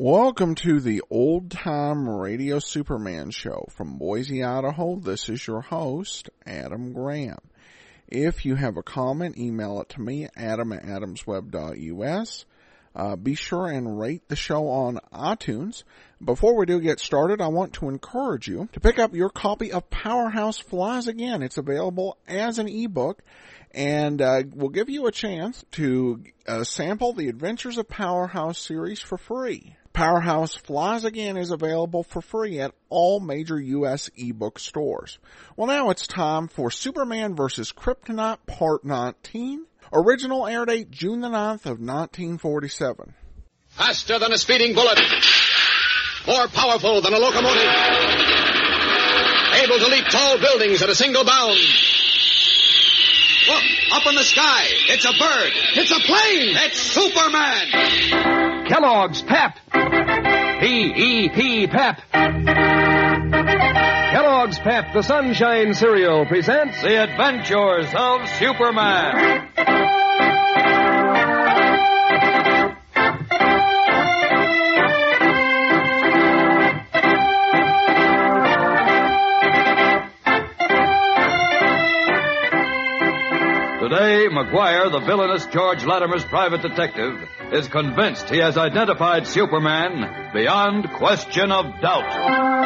Welcome to the Old Time Radio Superman Show from Boise, Idaho. This is your host, Adam Graham. If you have a comment, email it to me, adam at adamsweb.us. Uh, be sure and rate the show on iTunes. Before we do get started, I want to encourage you to pick up your copy of Powerhouse Flies Again. It's available as an ebook and uh, we'll give you a chance to uh, sample the Adventures of Powerhouse series for free. Powerhouse Flies Again is available for free at all major U.S. ebook stores. Well, now it's time for Superman vs. Kryptonite Part 19. Original air date June the 9th of 1947. Faster than a speeding bullet. More powerful than a locomotive. Able to leap tall buildings at a single bound. Look, up in the sky. It's a bird. It's a plane. It's Superman. Kellogg's Pep. P-E-P Pep. Kellogg's Pep, the Sunshine Cereal, presents The Adventures of Superman. McGuire, the villainous George Latimer's private detective, is convinced he has identified Superman beyond question of doubt.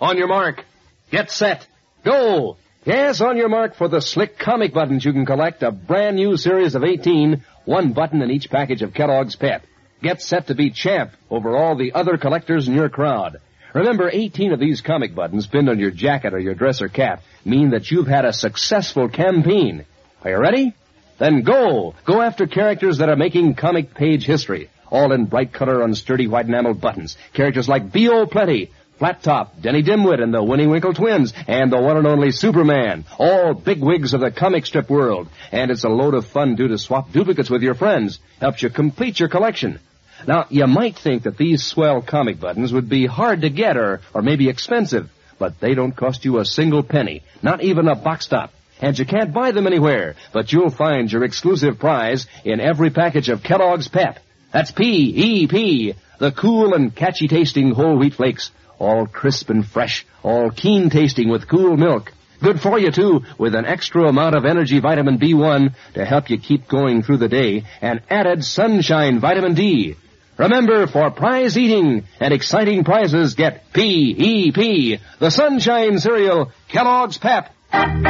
On your mark. Get set. Go. Yes, on your mark for the slick comic buttons you can collect. A brand new series of 18, one button in each package of Kellogg's Pep. Get set to be champ over all the other collectors in your crowd. Remember, 18 of these comic buttons pinned on your jacket or your dress or cap mean that you've had a successful campaign. Are you ready? Then go! Go after characters that are making comic page history. All in bright color on sturdy white enameled buttons. Characters like B.O. Plenty, Flat Top, Denny Dimwit, and the Winnie Winkle Twins, and the one and only Superman. All bigwigs of the comic strip world. And it's a load of fun due to swap duplicates with your friends. Helps you complete your collection. Now, you might think that these swell comic buttons would be hard to get or, or maybe expensive, but they don't cost you a single penny, not even a box top. And you can't buy them anywhere, but you'll find your exclusive prize in every package of Kellogg's Pep. That's P-E-P, the cool and catchy tasting whole wheat flakes, all crisp and fresh, all keen tasting with cool milk. Good for you too, with an extra amount of energy vitamin B1 to help you keep going through the day, and added sunshine vitamin D. Remember, for prize eating and exciting prizes, get P-E-P, the Sunshine Cereal, Kellogg's Pep. And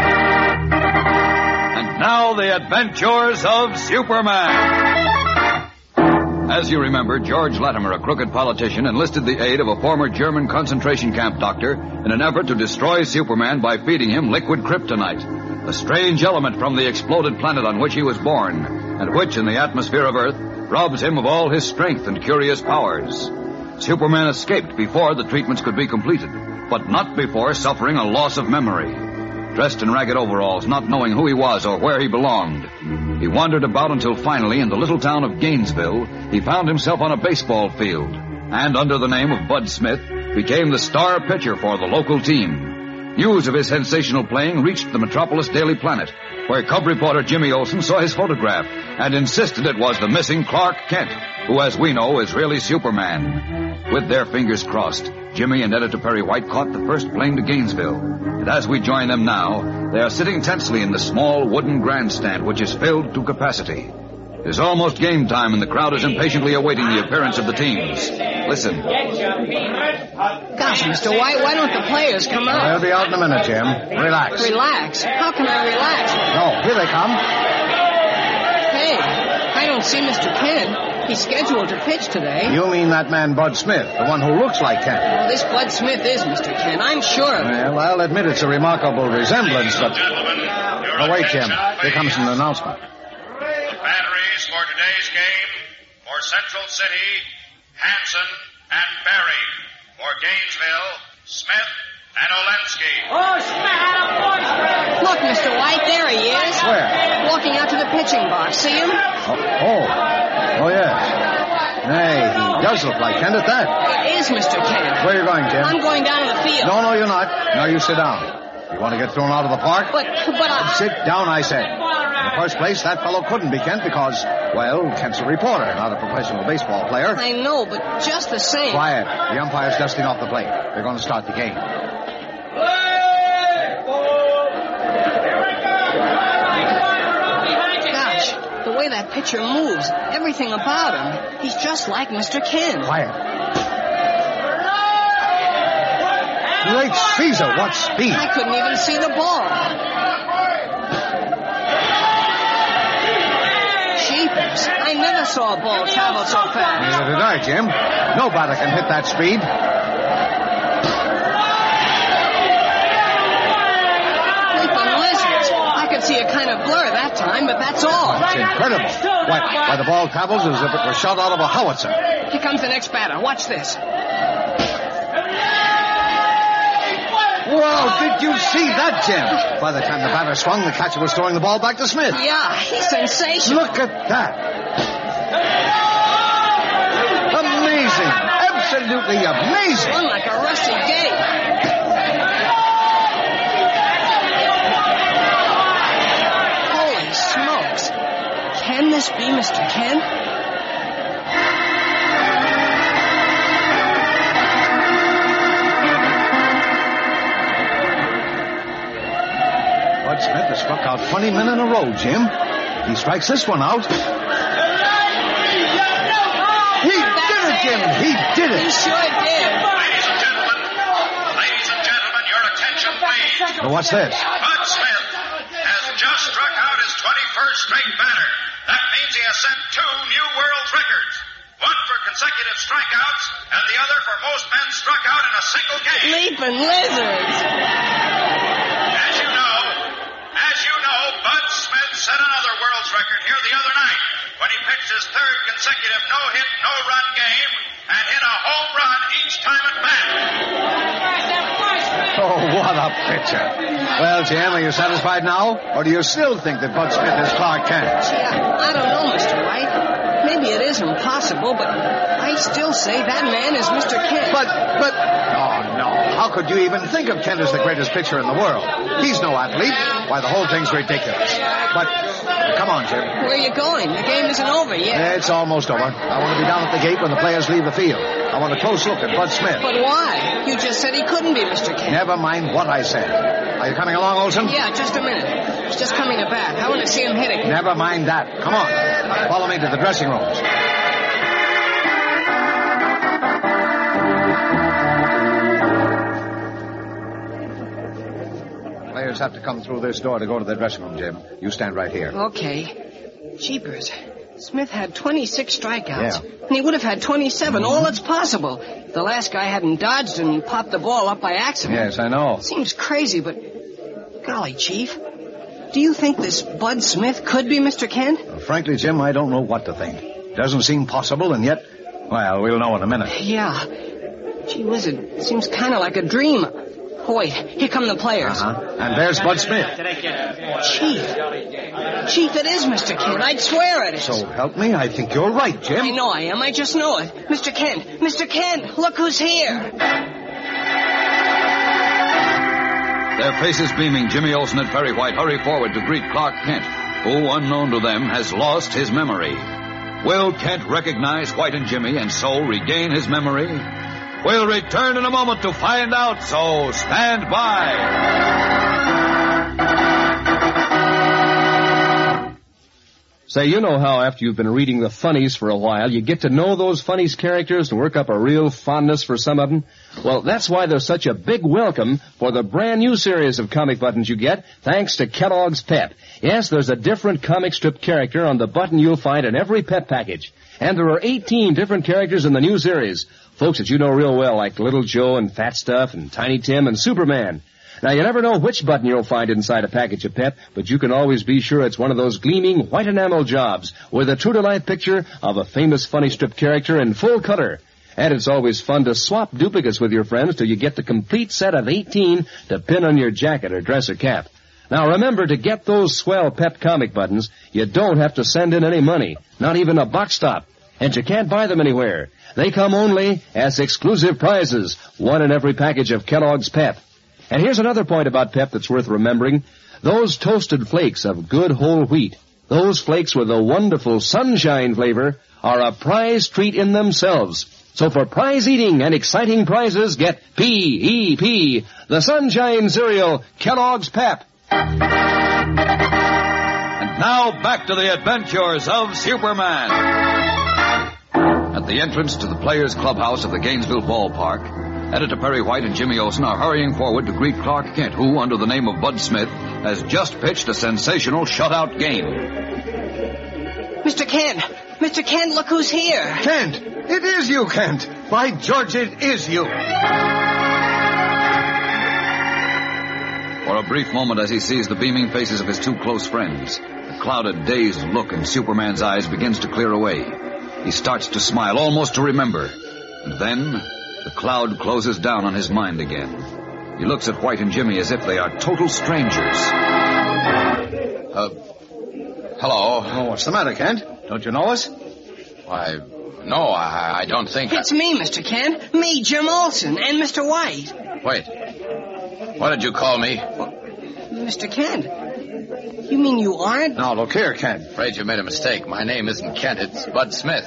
now the adventures of Superman. As you remember, George Latimer, a crooked politician, enlisted the aid of a former German concentration camp doctor in an effort to destroy Superman by feeding him liquid kryptonite, a strange element from the exploded planet on which he was born, and which, in the atmosphere of Earth, robs him of all his strength and curious powers. Superman escaped before the treatments could be completed, but not before suffering a loss of memory. Dressed in ragged overalls, not knowing who he was or where he belonged, he wandered about until finally, in the little town of Gainesville, he found himself on a baseball field, and under the name of Bud Smith, became the star pitcher for the local team. News of his sensational playing reached the Metropolis Daily Planet, where cub reporter Jimmy Olsen saw his photograph and insisted it was the missing Clark Kent, who, as we know, is really Superman. With their fingers crossed, Jimmy and editor Perry White caught the first plane to Gainesville. And as we join them now, they are sitting tensely in the small wooden grandstand, which is filled to capacity. It is almost game time, and the crowd is impatiently awaiting the appearance of the teams. Listen. Gosh, Mr. White, why don't the players come out? They'll be out in a minute, Jim. Relax. Relax. How can I relax? No, here they come. Hey, I don't see Mr. Kent. He's scheduled to pitch today. You mean that man Bud Smith, the one who looks like Kent? Well, this Bud Smith is Mr. Kent. I'm sure of it. Well, I'll admit it's a remarkable resemblance, but... Oh, wait, Jim. Here comes an announcement. Batteries for today's game for Central City, Hanson and Barry. For Gainesville, Smith and Olensky. Oh, Smith! Look, Mr. White, there he is. Where? Walking out to the pitching box. See him? Oh, oh, oh yes. Hey, he does look like Kent at that. It is Mr. Kent. Where are you going, Jim? I'm going down to the field. No, no, you're not. Now you sit down. You want to get thrown out of the park? But, but I... Sit down, I said. In the first place, that fellow couldn't be Kent because, well, Kent's a reporter, not a professional baseball player. I know, but just the same. Quiet. The umpire's dusting off the plate. They're going to start the game. Gosh, the way that pitcher moves, everything about him, he's just like Mr. Kent. Quiet. Great Caesar, what speed. I couldn't even see the ball. Jeepers, I never saw a ball travel so fast. Neither did I, Jim. No batter can hit that speed. Flipping lizards. I could see a kind of blur that time, but that's all. It's incredible. Why, why the ball travels as if it were shot out of a howitzer. Here comes the next batter. Watch this. Whoa, did you see that, Jim? By the time the batter swung, the catcher was throwing the ball back to Smith. Yeah, he's sensational. Look at that. Amazing. Absolutely amazing. Swung like a rusty gate. Holy smokes. Can this be Mr. Kent? Bud Smith has struck out 20 men in a row, Jim. He strikes this one out. He did it, He did He sure did. Ladies and gentlemen, ladies and gentlemen, your attention please. Now, what's this? Bud Smith has just struck out his 21st straight batter. That means he has set two new world records. One for consecutive strikeouts, and the other for most men struck out in a single game. Leaping lizards. As you know, as you know, Bud Smith set another world's record here the other night when he pitched his third consecutive no-hit, no-run game and hit a home run each time at bat. Oh, what a pitcher. Well, Jim, are you satisfied now? Or do you still think that Bud Smith is Clark Kent? Yeah, I don't know, Mr. White. Maybe it is impossible, but I still say that man is Mr. Kent. But, but, oh no. How could you even think of Kent as the greatest pitcher in the world? He's no athlete. Why, the whole thing's ridiculous. But, come on, Jim. Where are you going? The game isn't over yet. It's almost over. I want to be down at the gate when the players leave the field. I want a close look at Bud Smith. But why? You just said he couldn't be Mr. Kent. Never mind what I said. Are you coming along, Olsen? Yeah, just a minute. He's just coming to bat. I want to see him hit it. Never mind that. Come on. Follow me to the dressing rooms. Players have to come through this door to go to the dressing room, Jim. You stand right here. Okay. Jeepers. Smith had 26 strikeouts. Yeah. And he would have had 27. All that's possible. The last guy hadn't dodged and popped the ball up by accident. Yes, I know. Seems crazy, but golly, Chief. Do you think this Bud Smith could be Mr. Kent? Frankly, Jim, I don't know what to think. Doesn't seem possible, and yet, well, we'll know in a minute. Yeah. Gee whiz, it seems kind of like a dream. Wait. Here come the players. Uh-huh. And there's Bud Smith. Chief. Chief, it is Mr. Kent. I'd swear it is. So help me, I think you're right, Jim. I know I am. I just know it. Mr. Kent. Mr. Kent. Look who's here. Their faces beaming, Jimmy Olsen and Perry White hurry forward to greet Clark Kent, who, unknown to them, has lost his memory. Will Kent recognize White and Jimmy and so regain his memory? We'll return in a moment to find out, so stand by. Say, you know how after you've been reading the funnies for a while, you get to know those funnies characters and work up a real fondness for some of them? Well, that's why there's such a big welcome for the brand new series of comic buttons you get, thanks to Kellogg's Pep. Yes, there's a different comic strip character on the button you'll find in every Pep package. And there are 18 different characters in the new series. Folks that you know real well, like Little Joe and Fat Stuff and Tiny Tim and Superman. Now, you never know which button you'll find inside a package of Pep, but you can always be sure it's one of those gleaming white enamel jobs with a true-to-life picture of a famous funny strip character in full color. And it's always fun to swap duplicates with your friends till you get the complete set of 18 to pin on your jacket or dress or cap. Now remember to get those swell Pep comic buttons, you don't have to send in any money, not even a box stop. And you can't buy them anywhere. They come only as exclusive prizes, one in every package of Kellogg's Pep. And here's another point about Pep that's worth remembering. Those toasted flakes of good whole wheat, those flakes with a wonderful sunshine flavor, are a prize treat in themselves. So for prize eating and exciting prizes, get P-E-P, the Sunshine Cereal, Kellogg's Pep. And now back to the adventures of Superman. At the entrance to the Players Clubhouse of the Gainesville Ballpark, Editor Perry White and Jimmy Olsen are hurrying forward to greet Clark Kent, who, under the name of Bud Smith, has just pitched a sensational shutout game. Mr. Kent! Mr. Kent, look who's here! Kent! It is you, Kent! By George, it is you! For a brief moment, as he sees the beaming faces of his two close friends, the clouded, dazed look in Superman's eyes begins to clear away. He starts to smile, almost to remember. And then, the cloud closes down on his mind again. He looks at White and Jimmy as if they are total strangers. Uh, hello. Oh, what's the matter, Kent? Don't you know us? Why, no, I, I don't think. It's me, Mr. Kent. Me, Jim Olsen, and Mr. White. Wait. What did you call me? Mr. Kent, you mean you aren't? No, look here, Kent. Afraid you made a mistake. My name isn't Kent, it's Bud Smith.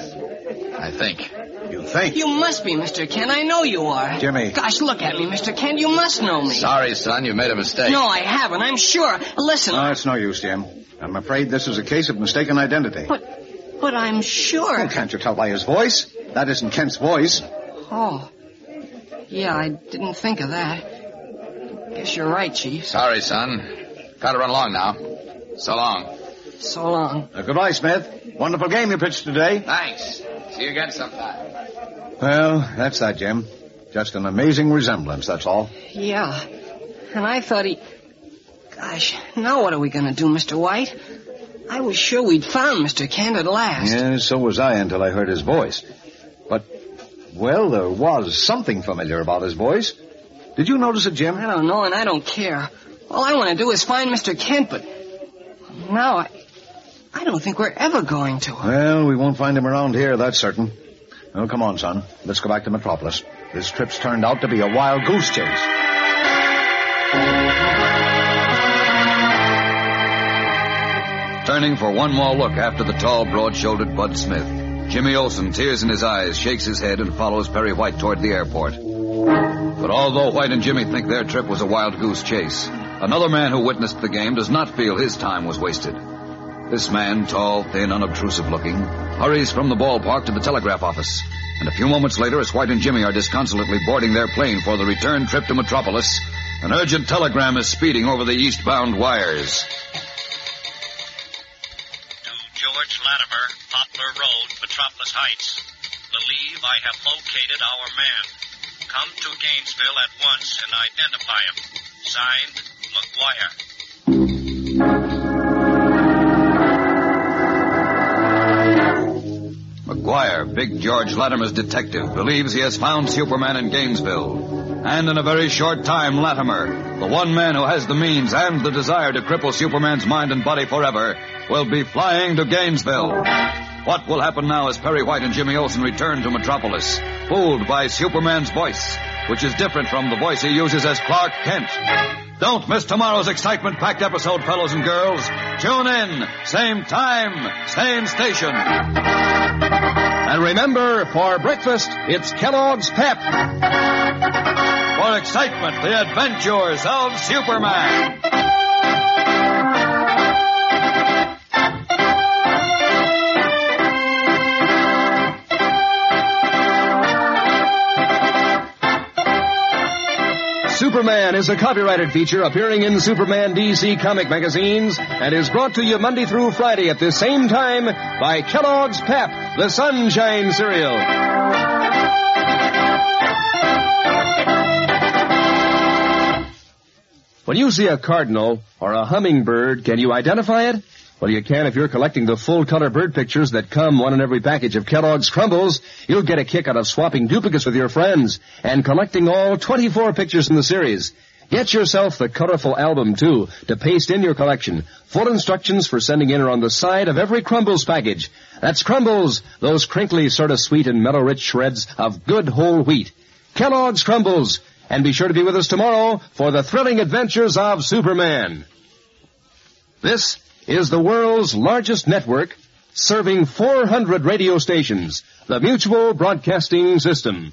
I think. You think? You must be, Mr. Kent. I know you are. Jimmy. Gosh, look at me, Mr. Kent. You must know me. Sorry, son, you made a mistake. No, I haven't. I'm sure. Listen. No, it's no use, Jim. I'm afraid this is a case of mistaken identity. But, but I'm sure. Oh, can't you tell by his voice? That isn't Kent's voice. Oh. Yeah, I didn't think of that. Guess you're right, Chief. Sorry, son. Gotta run along now. So long. So long. Uh, goodbye, Smith. Wonderful game you pitched today. Thanks. See you again sometime. Well, that's that, Jim. Just an amazing resemblance, that's all. Yeah. And I thought he. Gosh, now what are we going to do, Mr. White? I was sure we'd found Mr. Kent at last. Yeah, so was I until I heard his voice. But, well, there was something familiar about his voice. Did you notice it, Jim? I don't know, and I don't care. All I want to do is find Mr. Kent, but now I, I don't think we're ever going to. Well, we won't find him around here, that's certain. Well, come on, son. Let's go back to Metropolis. This trip's turned out to be a wild goose chase. Turning for one more look after the tall, broad-shouldered Bud Smith, Jimmy Olsen, tears in his eyes, shakes his head and follows Perry White toward the airport. But although White and Jimmy think their trip was a wild goose chase, another man who witnessed the game does not feel his time was wasted. This man, tall, thin, unobtrusive looking, hurries from the ballpark to the telegraph office. And a few moments later, as White and Jimmy are disconsolately boarding their plane for the return trip to Metropolis, an urgent telegram is speeding over the eastbound wires. To George Latimer, Poplar Road, Metropolis Heights. Believe I have located our man. Come to Gainesville at once and identify him. Signed, McGuire. McGuire, Big George Latimer's detective, believes he has found Superman in Gainesville. And in a very short time, Latimer, the one man who has the means and the desire to cripple Superman's mind and body forever, will be flying to Gainesville. What will happen now as Perry White and Jimmy Olsen return to Metropolis, fooled by Superman's voice, which is different from the voice he uses as Clark Kent? Don't miss tomorrow's excitement-packed episode, fellows and girls. Tune in, same time, same station. And remember, for breakfast, it's Kellogg's Pep. For excitement, the adventures of Superman. Superman is a copyrighted feature appearing in Superman DC comic magazines and is brought to you Monday through Friday at this same time by Kellogg's Pep, the Sunshine Cereal. When you see a cardinal or a hummingbird, can you identify it? Well, you can if you're collecting the full color bird pictures that come one in every package of Kellogg's Crumbles. You'll get a kick out of swapping duplicates with your friends and collecting all 24 pictures in the series. Get yourself the colorful album too to paste in your collection. Full instructions for sending in are on the side of every Crumbles package. That's Crumbles, those crinkly, sort of sweet and mellow rich shreds of good whole wheat. Kellogg's Crumbles. And be sure to be with us tomorrow for the thrilling adventures of Superman. This is the world's largest network serving 400 radio stations. The Mutual Broadcasting System.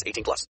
18 plus.